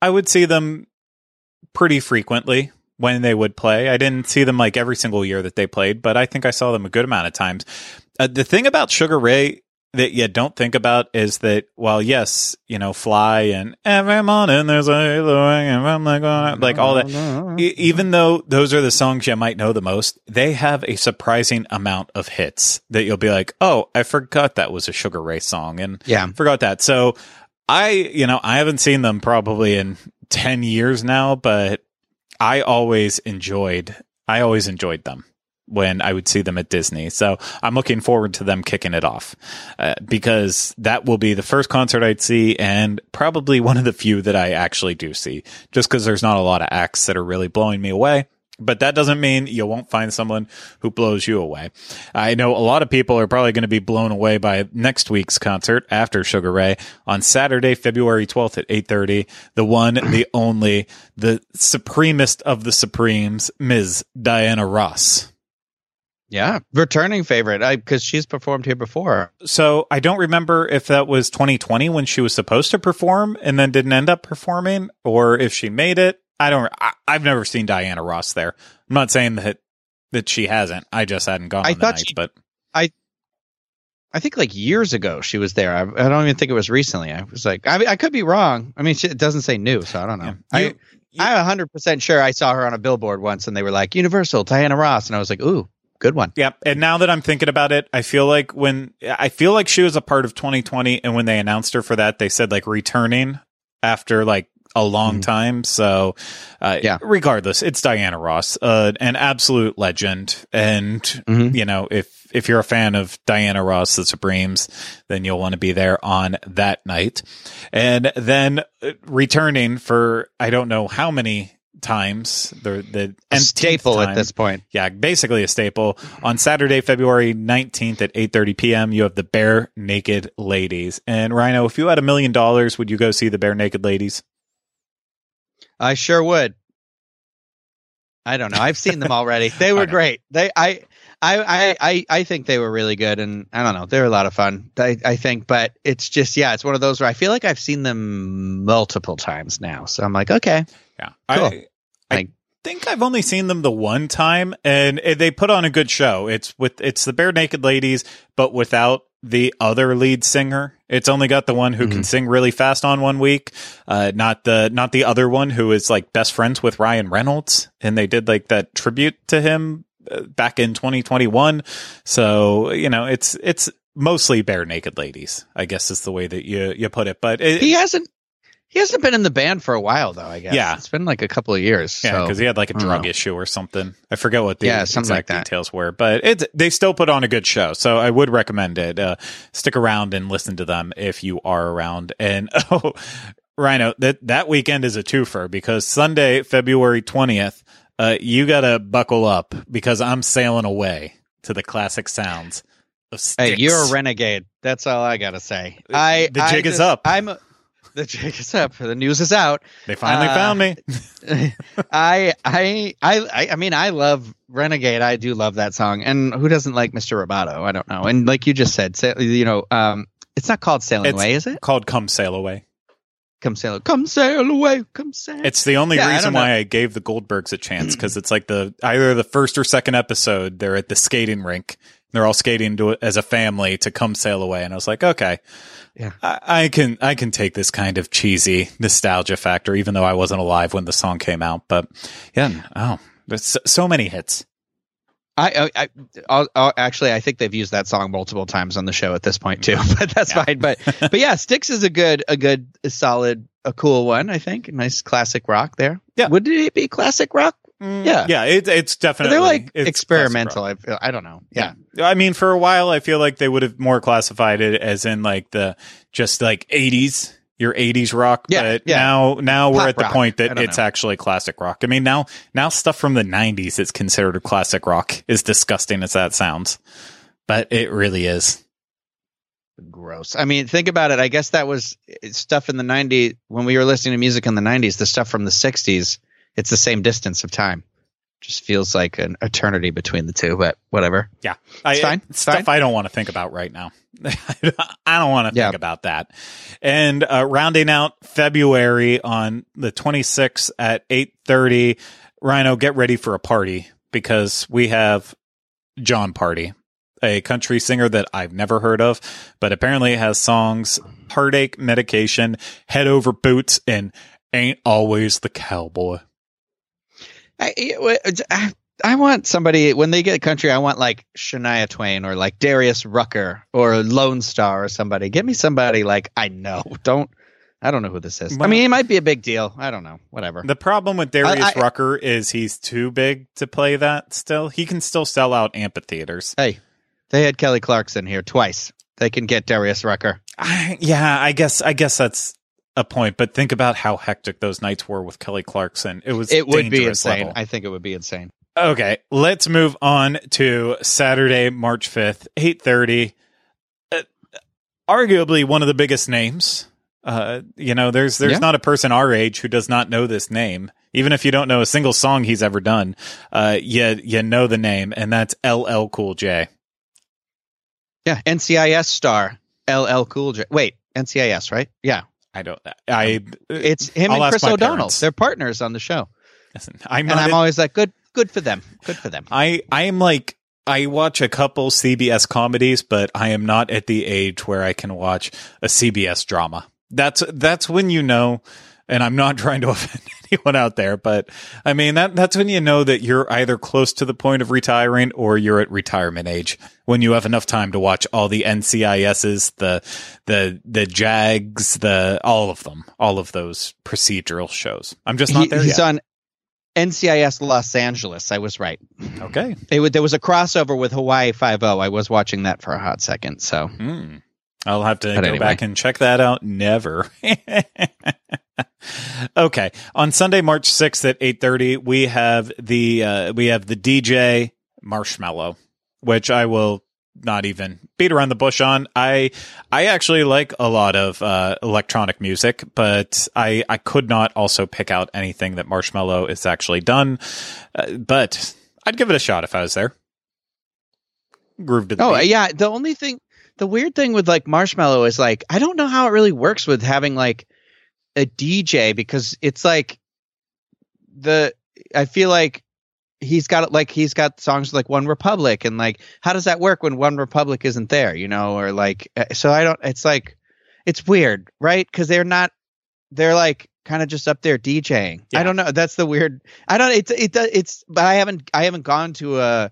I would see them pretty frequently when they would play. I didn't see them like every single year that they played, but I think I saw them a good amount of times. Uh, the thing about Sugar Ray that you don't think about is that while yes, you know, fly and every morning there's a hanging from the corner, like all that. Even though those are the songs you might know the most, they have a surprising amount of hits that you'll be like, oh, I forgot that was a Sugar Ray song, and Yeah. forgot that. So I, you know, I haven't seen them probably in 10 years now, but I always enjoyed, I always enjoyed them when I would see them at Disney. So I'm looking forward to them kicking it off uh, because that will be the first concert I'd see and probably one of the few that I actually do see just because there's not a lot of acts that are really blowing me away. But that doesn't mean you won't find someone who blows you away. I know a lot of people are probably going to be blown away by next week's concert after Sugar Ray on Saturday, February 12th at 8:30. The one, the only, the supremest of the supremes, Ms. Diana Ross. Yeah, returning favorite because she's performed here before. So I don't remember if that was 2020 when she was supposed to perform and then didn't end up performing, or if she made it. I don't. I, I've never seen Diana Ross there. I'm not saying that that she hasn't. I just hadn't gone. I on the thought night, she- but I I think like years ago she was there. I, I don't even think it was recently. I was like, I mean, I could be wrong. I mean, she, it doesn't say new, so I don't know. Yeah. You- I, I'm 100 percent sure I saw her on a billboard once, and they were like Universal Diana Ross, and I was like, ooh, good one. Yeah, and now that I'm thinking about it, I feel like when I feel like she was a part of 2020, and when they announced her for that, they said like returning after like a long Mhm. time. So, uh, Yeah. regardless, it's Diana Ross, uh, an absolute legend, and Mhm. you know if if you're a fan of Diana Ross, the Supremes, then you'll want to be there on that night, and then uh, returning for I don't know how many times the the staple time. at this point. Yeah, basically a staple. On Saturday, February 19th at 8:30 p.m., you have the Barenaked Ladies. And Ryno, if you had a million dollars, would you go see the Barenaked Ladies? I sure would. I don't know. I've seen them already. They were great. They I I, I, I, I think they were really good, and I don't know, they were a lot of fun. I, I think, but it's just yeah, it's one of those where I feel like I've seen them multiple times now, so I'm like, okay, Yeah. Cool. I, I Like- think I've only seen them the one time and they put on a good show. It's with it's the Barenaked Ladies but without the other lead singer. It's only got the one who can sing really fast on one week, uh not the not the other one who is like best friends with Ryan Reynolds and they did like that tribute to him uh, back in 2021. So, you know, it's it's mostly Barenaked Ladies, I guess is the way that you you put it, but it, he hasn't he hasn't been in the band for a while though. I guess Yeah. it's been like a couple of years. Yeah, so- because he had like a drug know. issue or something. I forget what the Yeah, something like exact details were, but it's they still put on a good show, so I would recommend it. Uh, stick around and listen to them if you are around. And oh, Ryno, that that weekend is a twofer because Sunday, February twentieth, uh, you gotta buckle up because I'm sailing away to the classic sounds of Hey, you're a renegade. That's all I gotta say. I The I jig is just- up. I'm the jig is up. The news is out. They finally uh, found me. I, I I I mean I love Renegade. I do love that song. And who doesn't like Mr. Roboto? I don't know. And like you just said, you know, um, it's not called Sailing It's Away, is it? Called "Come Sail Away." Come sail, come sail away, come sail. It's the only Yeah, reason don't why. I gave the Goldbergs a chance because it's like the either the first or second episode they're at the skating rink. They're all skating to as a family to come sail away, and I was like, okay, Yeah. I, I can I can take this kind of cheesy nostalgia factor, even though I wasn't alive when the song came out. But yeah, oh, there's so, so many hits. I, I, I I'll, I'll- actually, I think they've used that song multiple times on the show at this point too, but that's Yeah. fine. But, but yeah, Styx is a good, a good, a solid, a cool one. I think nice classic rock there. Yeah. would it be classic rock? Yeah. yeah, it, it's definitely they're like it's experimental. I, feel- I don't know. Yeah. I mean, for a while, I feel like they would have more classified it as in like the just like '80s, your '80s rock. Yeah, but yeah. now, now we're Pop at the rock. point that it's know. actually classic rock. I mean, now, now stuff from the '90s is considered classic rock. As disgusting as that sounds, but it really is. Gross. I mean, think about it. I guess that was uh, stuff in the 90s when we were listening to music in the 90s, the stuff from the 60s, it's the same distance of time. Just feels like an eternity between the two, but whatever. Yeah, I, It's fine. it's It's stuff fine. I don't want to think about right now. I don't want to Yeah. think about that. And uh, rounding out February on the 26th at 8:30, Ryno, get ready for a party because we have Jon Pardi, a country singer that I've never heard of, but apparently has songs "Heartache Medication," "Head Over Boots," and "Ain't Always the Cowboy." I, uh, I, I want somebody, when they get country, I want like Shania Twain or like Darius Rucker or Lonestar or somebody. Give me somebody like I know. Don't, I don't know who this is. I mean, it might be a big deal. I don't know. Whatever. The problem with Darius I- I- Rucker is he's too big to play that still. He can still sell out amphitheaters. hey, they had Kelly Clarkson here twice. They can get Darius Rucker. I, yeah, I guess I guess that's a point, but think about how hectic those nights were with Kelly Clarkson. It was It would be insane. level. I think it would be insane. Okay, let's move on to Saturday, March 5th, 8:30. Uh, arguably one of the biggest names. Uh, you know, there's there's Yeah. not a person our age who does not know this name. Even if you don't know a single song he's ever done, uh, you you know the name, and that's LL Cool J. Yeah, NCIS star LL Cool J. Wait, NCIS, right? Yeah, I don't. I. Um, uh, it's him I'll and Chris O'Donnell. They're partners on the show, Listen, I'm and. I'm in- always like, good, good for them. Good for them. I I am like I watch a couple CBS comedies, but I am not at the age where I can watch a CBS drama. That's that's when you know, and I'm not trying to offend anyone out there, but I mean that that's when you know that you're either close to the point of retiring or you're at retirement age. When you have enough time to watch all the NCISs, the the the Jags, the all of them, all of those procedural shows. I'm just not He- there he's yet. on NCIS Los Angeles. I was right. okay. It there was a crossover with Hawaii Five O. I was watching that for a hot second. So Hmm. I'll have to But go anyway. back and check that out. Never. okay. On Sunday, March 6th at 8:30, we have the uh, we have the DJ Marshmello, which I will not even beat around the bush on. I I actually like a lot of uh, electronic music, but I I could not also pick out anything that Marshmello is actually done. Uh, but I'd give it a shot if I was there. groove to the Oh beat. yeah, the only thing, the weird thing with like Marshmello is like I don't know how it really works with having like a DJ because it's like the I feel like he's got like he's got songs like OneRepublic and like how does that work when OneRepublic isn't there, you know, or like uh, so I don't. It's like it's weird, right? Because they're not they're like kind of just up there DJing. Yeah. I don't know. That's the weird. I don't. It's it. It's but I haven't I haven't gone to a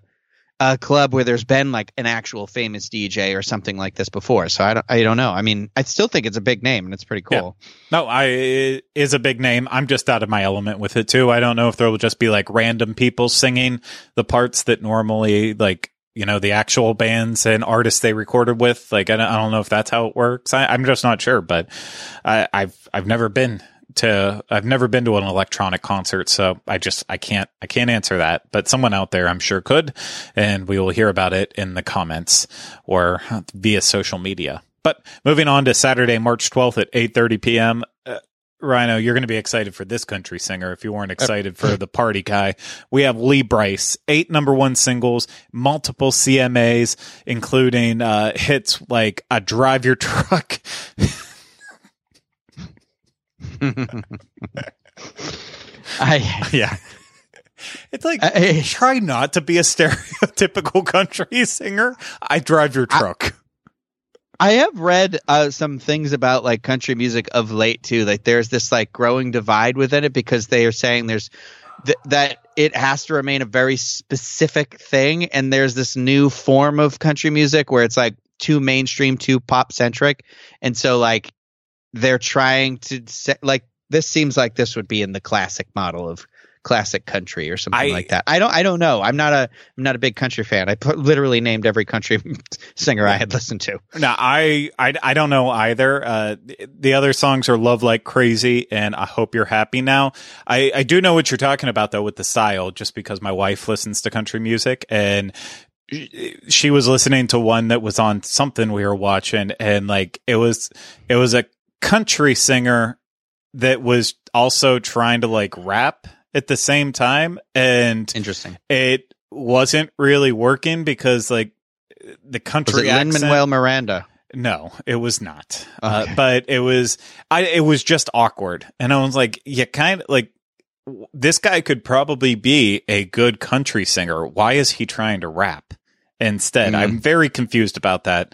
a club where there's been like an actual famous DJ or something like this before. So I don't I don't know. I mean, I still think it's a big name and it's pretty Yeah. cool. No, I it is a big name. I'm just out of my element with it too. I don't know if there will just be like random people singing the parts that normally like you know the actual bands and artists they recorded with. Like I don't, I don't know if that's how it works. I, I'm just not sure. But I, I've I've never been to I've never been to an electronic concert, so I just I can't I can't answer that. But someone out there I'm sure could, and we will hear about it in the comments or via social media. But moving on to Saturday, March 12th at 8:30 p.m. Uh, Ryno, you're going to be excited for this country singer if you weren't excited for the party guy. We have Lee Brice, eight number one singles, multiple CMAs, including uh, hits like "I Drive Your Truck." I, yeah, it's like I try not to be a stereotypical country singer. I drive your truck. I have read uh, some things about like country music of late too. Like there's this like growing divide within it because they are saying there's th- that it has to remain a very specific thing, and there's this new form of country music where it's like too mainstream, too pop centric, and so like they're trying to se- like this seems like this would be in the classic model of classic country or something I- like that. I don't I don't know. I'm not a I'm not a big country fan. I put, literally named every country singer I had listened to. No, I, I I don't know either. Uh, the other songs are "Love Like Crazy" and "I Hope You're Happy Now." I I do know what you're talking about though with the style, just because my wife listens to country music and she was listening to one that was on something we were watching, and like it was it was a country singer that was also trying to like rap at the same time, and Interesting. it wasn't really working because like the Was country Lin-Manuel Miranda? No, it was not. Uh, but it was, I, it was just awkward. And I was like, you kind of like, this guy could probably be a good country singer. Why is he trying to rap instead? Mhm. I'm very confused about that,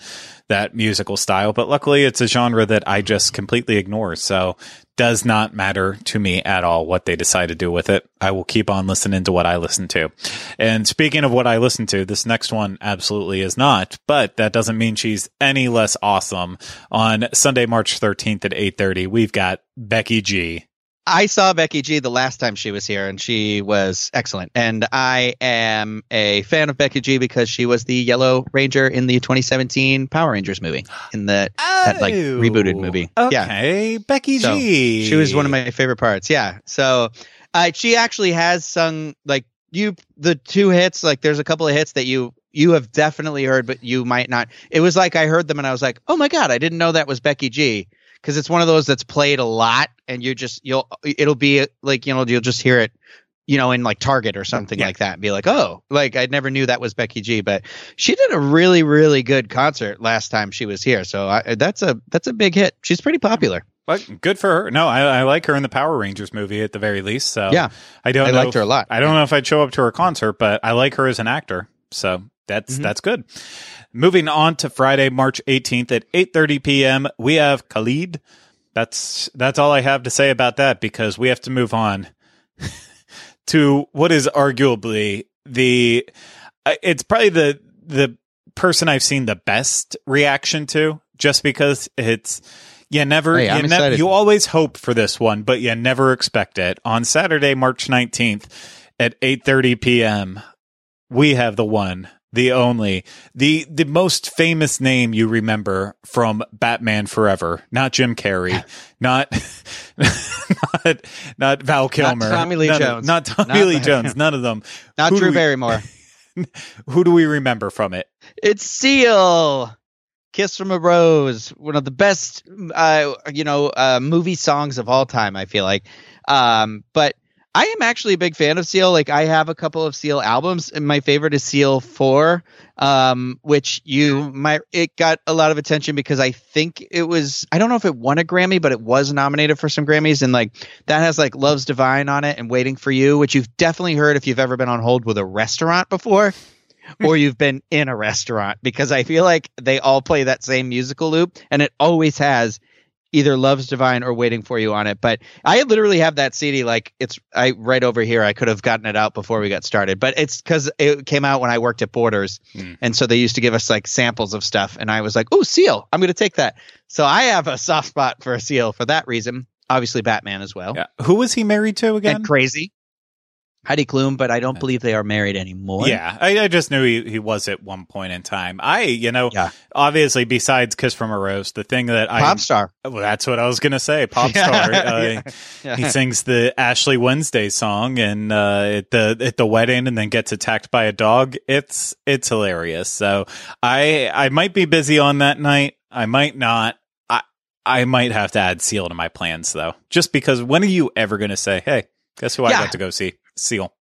that musical style, but luckily it's a genre that I just completely ignore. So does not matter to me at all what they decide to do with it. I will keep on listening to what I listen to. And speaking of what I listen to, this next one absolutely is not, but that doesn't mean she's any less awesome. On Sunday, March 13th at 8:30, we've got Becky G. I saw Becky G the last time she was here, and she was excellent. And I am a fan of Becky G because she was the Yellow Ranger in the 2017 Power Rangers movie, in the that like rebooted movie. Yeah, Okay, Becky So, G. she was one of my favorite parts. Yeah, so uh, she actually has sung like you the two hits. Like there's a couple of hits that you you have definitely heard, but you might not. It was like I heard them and I was like, oh my god, I didn't know that was Becky G. Because it's one of those that's played a lot, and you just you'll it'll be like you know you'll just hear it, you know, in like Target or something Yeah. like that, and be like, oh, like I never knew that was Becky G. But she did a really really good concert last time she was here, so I, that's a that's a big hit. She's pretty popular. But good for her. No, I, I like her in the Power Rangers movie at the very least. So Yeah, I don't. I know liked if- her a lot. I don't know if I'd show up to her concert, but I like her as an actor. So that's Mhm. that's good. Moving on to Friday, March 18th at 8:30 p.m. We have Khalid. That's that's all I have to say about that because we have to move on to what is arguably the uh, it's probably the the person I've seen the best reaction to just because it's you never Hey, you, excited. you always hope for this one but you never expect it on Saturday March 19th at 8:30 p.m. we have the one the only the the most famous name you remember from Batman Forever not Jim Carrey not not not Val Kilmer Tommy Lee none Jones. not Tommy Not Lee Jones none of them Not Who Drew we- Barrymore. who do we remember from it It's Seal. Kiss from a Rose, one of the best, uh, you know, uh, movie songs of all time. I feel like, um, but I am actually a big fan of Seal. Like I have a couple of Seal albums, and my favorite is Seal Four, um, which you might it got a lot of attention because I think it was I don't know if it won a Grammy, but it was nominated for some Grammys, and like that has like Love's Divine on it and Waiting for You, which you've definitely heard if you've ever been on hold with a restaurant before. or you've been in a restaurant because I feel like they all play that same musical loop and it always has either Love's Divine or Waiting for You on it. But I literally have that CD like it's I right over here. I could have gotten it out before we got started, but it's because it came out when I worked at Borders, Hmm. and so they used to give us like samples of stuff, and I was like, "Oh, Seal! I'm going to take that." So I have a soft spot for a Seal for that reason. Obviously, Batman as well, Yeah. Who was he married to again? and Crazy. Heidi Klum, but I don't believe they are married anymore. Yeah, I, I just knew he, he was at one point in time. I, you know, Yeah. obviously, besides Kiss from a Rose, the thing that I pop star. well, that's what I was gonna say, pop star. uh, Yeah. Yeah. He sings the Ashley Wednesday song and uh, at the at the wedding, and then gets attacked by a dog. It's it's hilarious. So I I might be busy on that night. I might not. I I might have to add Seal to my plans though, just because when are you ever gonna say, hey, guess who I Yeah. got to go see? Seal.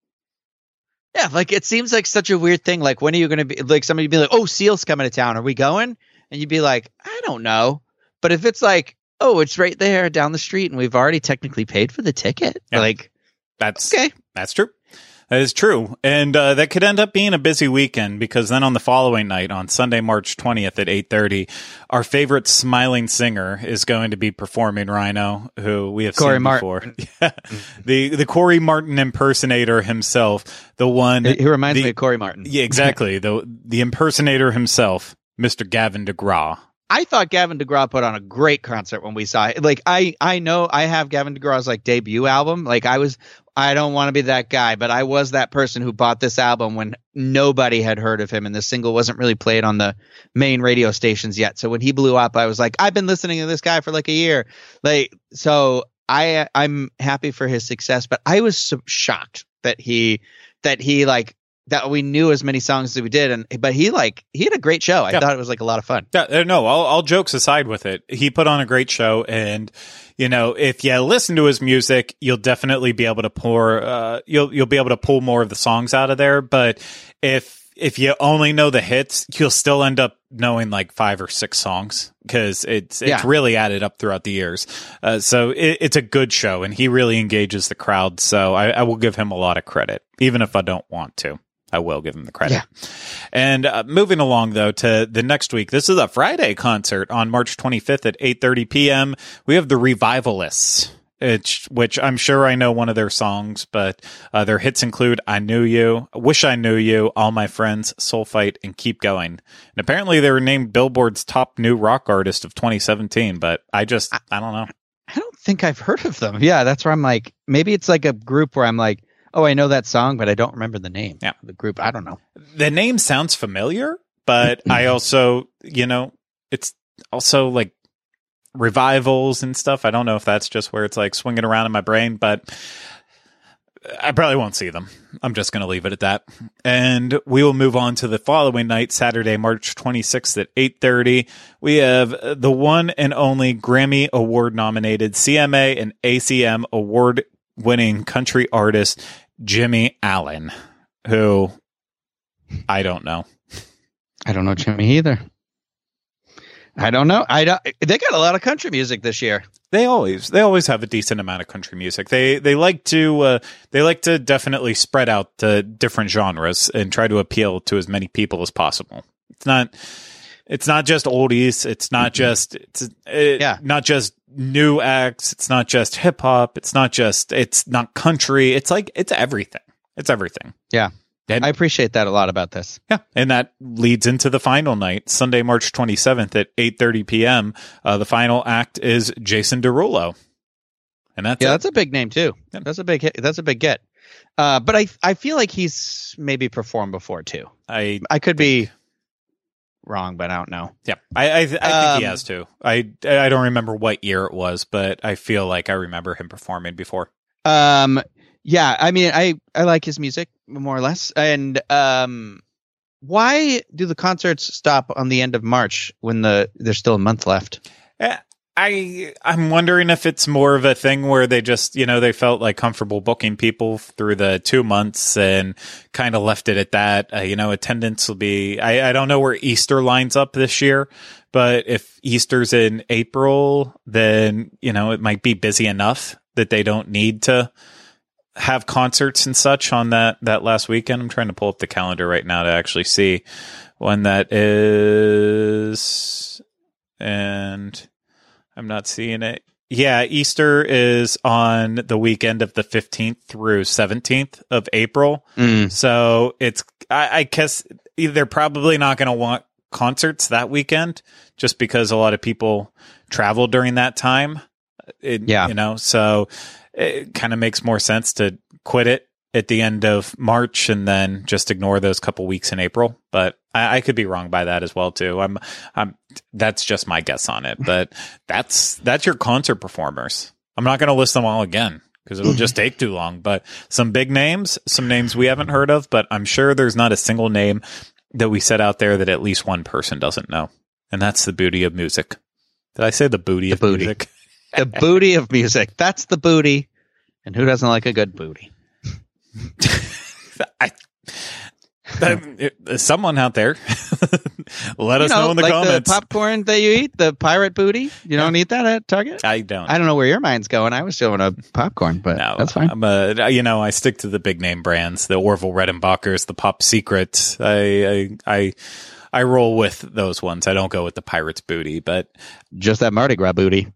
Yeah, like it seems like such a weird thing. Like, when are you going to be like somebody be like, "Oh, Seal's coming to town. Are we going?" And you'd be like, "I don't know." But if it's like, "Oh, it's right there down the street, and we've already technically paid for the ticket," Yeah. like, That's okay, That's true. That is true. And uh, that could end up being a busy weekend because then on the following night, on Sunday, March 20th at 8.30, our favorite smiling singer is going to be performing Ryno, who we have Corey seen Martin. before. Yeah. the, the Corey Martin impersonator himself, the one... he reminds the- me of Corey Martin. Yeah, exactly. the, the impersonator himself, Mr. Gavin DeGraw. I thought Gavin DeGraw put on a great concert when we saw it. Like I I know I have Gavin DeGraw's like debut album. Like I was I don't want to be that guy, but I was that person who bought this album when nobody had heard of him and the single wasn't really played on the main radio stations yet. So when he blew up, I was like, I've been listening to this guy for like a year. Like so I I'm happy for his success, but I was so shocked that he that he like that we knew as many songs as we did and but he like he had a great show. I Yeah. thought it was like a lot of fun. Yeah, uh, no, all, all jokes aside with it, he put on a great show, and you know, if you listen to his music, you'll definitely be able to pour, uh, you'll you'll be able to pull more of the songs out of there. But if if you only know the hits, you'll still end up knowing like five or six songs because it's it's Yeah. really added up throughout the years. Uh, so it, it's a good show, and he really engages the crowd. So I, I will give him a lot of credit, even if I don't want to. I will give him the credit. Yeah. And uh, moving along though to the next week, this is a Friday concert on March 25th at 8:30 p.m. We have the Revivalists. It's, which I'm sure I know one of their songs, but uh, their hits include "I Knew You," "Wish I Knew You," "All My Friends," "Soul Fight," and "Keep Going." And apparently, they were named Billboard's top new rock artist of 2017. But I just, I don't know. I don't think I've heard of them. Yeah, that's where I'm like, maybe it's like a group where I'm like, oh, I know that song, but I don't remember the name. Yeah. the group. I don't know. the name sounds familiar, but I also, you know, it's also like revivals and stuff. I don't know if that's just where it's like swinging around in my brain, but I probably won't see them. I'm just going to leave it at that. And we will move on to the following night, Saturday, March 26th at 8:30. We have the one and only Grammy Award nominated CMA and ACM award winning country artist Jimmy Allen, who I don't know. I don't know Jimmy either. I don't know. I don't. They got a lot of country music this year. They always they always have a decent amount of country music. They they like to uh, they like to definitely spread out to different genres and try to appeal to as many people as possible. It's not it's not just oldies. It's not just it's it, Yeah. not just new acts. It's not just hip hop. It's not just it's not country. It's like it's everything. It's everything. Yeah. And- I appreciate that a lot about this. Yeah, and that leads into the final night, Sunday, March 27th at 8:30 p.m. Uh, the final act is Jason Derulo, and that's Yeah, it. that's a big name too. Yep. That's a big hit. That's a big get. Uh, but I I feel like he's maybe performed before too. I I could be wrong, but I don't know. yeah, I I, th- I think he Um, has too. I I don't remember what year it was, but I feel like I remember him performing before. Um, yeah, I mean, I I like his music more or less. And um, why do the concerts stop on the end of March when the there's still a month left? I I'm wondering if it's more of a thing where they just you know they felt like comfortable booking people through the two months and kind of left it at that. Uh, you know, attendance will be. I I don't know where Easter lines up this year, but if Easter's in April, then you know it might be busy enough that they don't need to have concerts and such on that that last weekend. I'm trying to pull up the calendar right now to actually see when that is, and I'm not seeing it. Yeah, Easter is on the weekend of the 15th through 17th of April. Mm. So it's, I, I guess they're probably not going to want concerts that weekend just because a lot of people travel during that time. It, Yeah. You know, so it kind of makes more sense to quit it at the end of March and then just ignore those couple weeks in April. But I, I could be wrong by that as well too. I'm, I'm, that's just my guess on it. But that's that's your concert performers. I'm not going to list them all again because it'll just take too long. But some big names, some names we haven't heard of, but I'm sure there's not a single name that we set out there that at least one person doesn't know. And that's the beauty of music. Did I say the booty The of booty. music? The booty of music. That's the booty. And who doesn't like a good booty? I, that- it- someone out there, let You us know, in the like comments. the popcorn that you eat, the pirate booty. You don't eat that at Target? I don't. I don't know where your mind's going. I was doing a popcorn, but No, that's fine. I'm a, you know, I stick to the big name brands, the Orville Redenbachers, the Pop Secret. I, I, I, I roll with those ones. I don't go with the Pirates booty, but Just that Mardi Gras booty.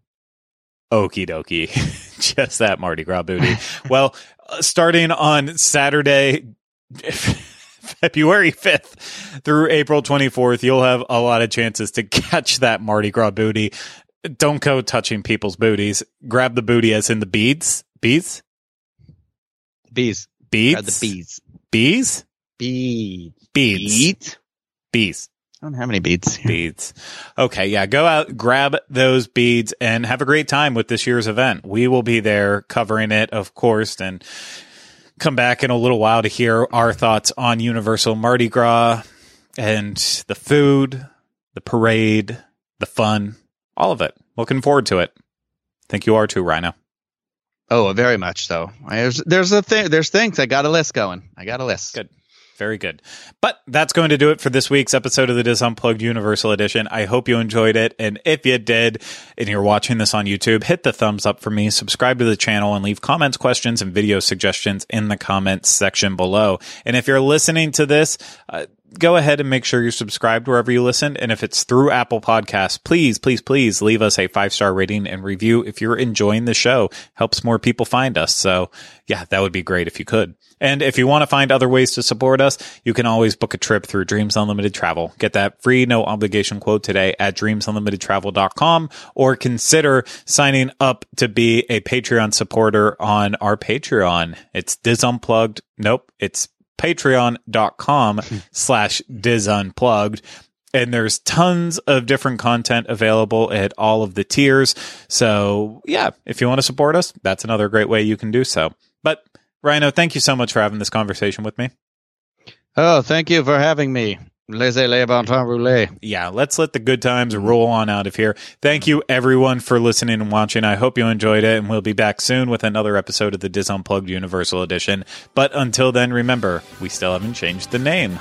okie dokie. Just that Mardi Gras booty. well, uh, starting on Saturday, February 5th through April 24th, you'll have a lot of chances to catch that Mardi Gras booty. Don't go touching people's booties. Grab the booty as in the beads. Beads? Bees. Beads? Grab the bees. Bees? Bees. Beads. Beads? Bees. I don't have any beads. Beads. Okay. Yeah. Go out, grab those beads and have a great time with this year's event. We will be there covering it, of course, and come back in a little while to hear our thoughts on Universal Mardi Gras and the food, the parade, the fun, all of it. Looking forward to it. think you are too, Ryno. Oh, very much so. There's there's a thing. There's things. I got a list going. I got a list. Good. Very good. But that's going to do it for this week's episode of the Dis Unplugged Universal Edition. I hope you enjoyed it. And if you did, and you're watching this on YouTube, hit the thumbs up for me, subscribe to the channel, and leave comments, questions, and video suggestions in the comments section below. And if you're listening to this, uh, go ahead and make sure you're subscribed wherever you listen. And if it's through Apple Podcasts, please, please, please leave us a five star rating and review if you're enjoying the show. Helps more people find us. So yeah, that would be great if you could. And if you want to find other ways to support us, you can always book a trip through Dreams Unlimited Travel. Get that free, no obligation quote today at dreamsunlimitedtravel.com or consider signing up to be a Patreon supporter on our Patreon. It's Dis Unplugged. Nope. It's patreon.com slash Dis Unplugged. And there's tons of different content available at all of the tiers. So yeah, if you want to support us, that's another great way you can do so. But Ryno, thank you so much for having this conversation with me. Oh, thank you for having me. Laissez les bon temps rouler. Yeah, let's let the good times roll on out of here. Thank you everyone for listening and watching. I hope you enjoyed it, and we'll be back soon with another episode of the Dis Unplugged Universal Edition. But until then, remember, we still haven't changed the name.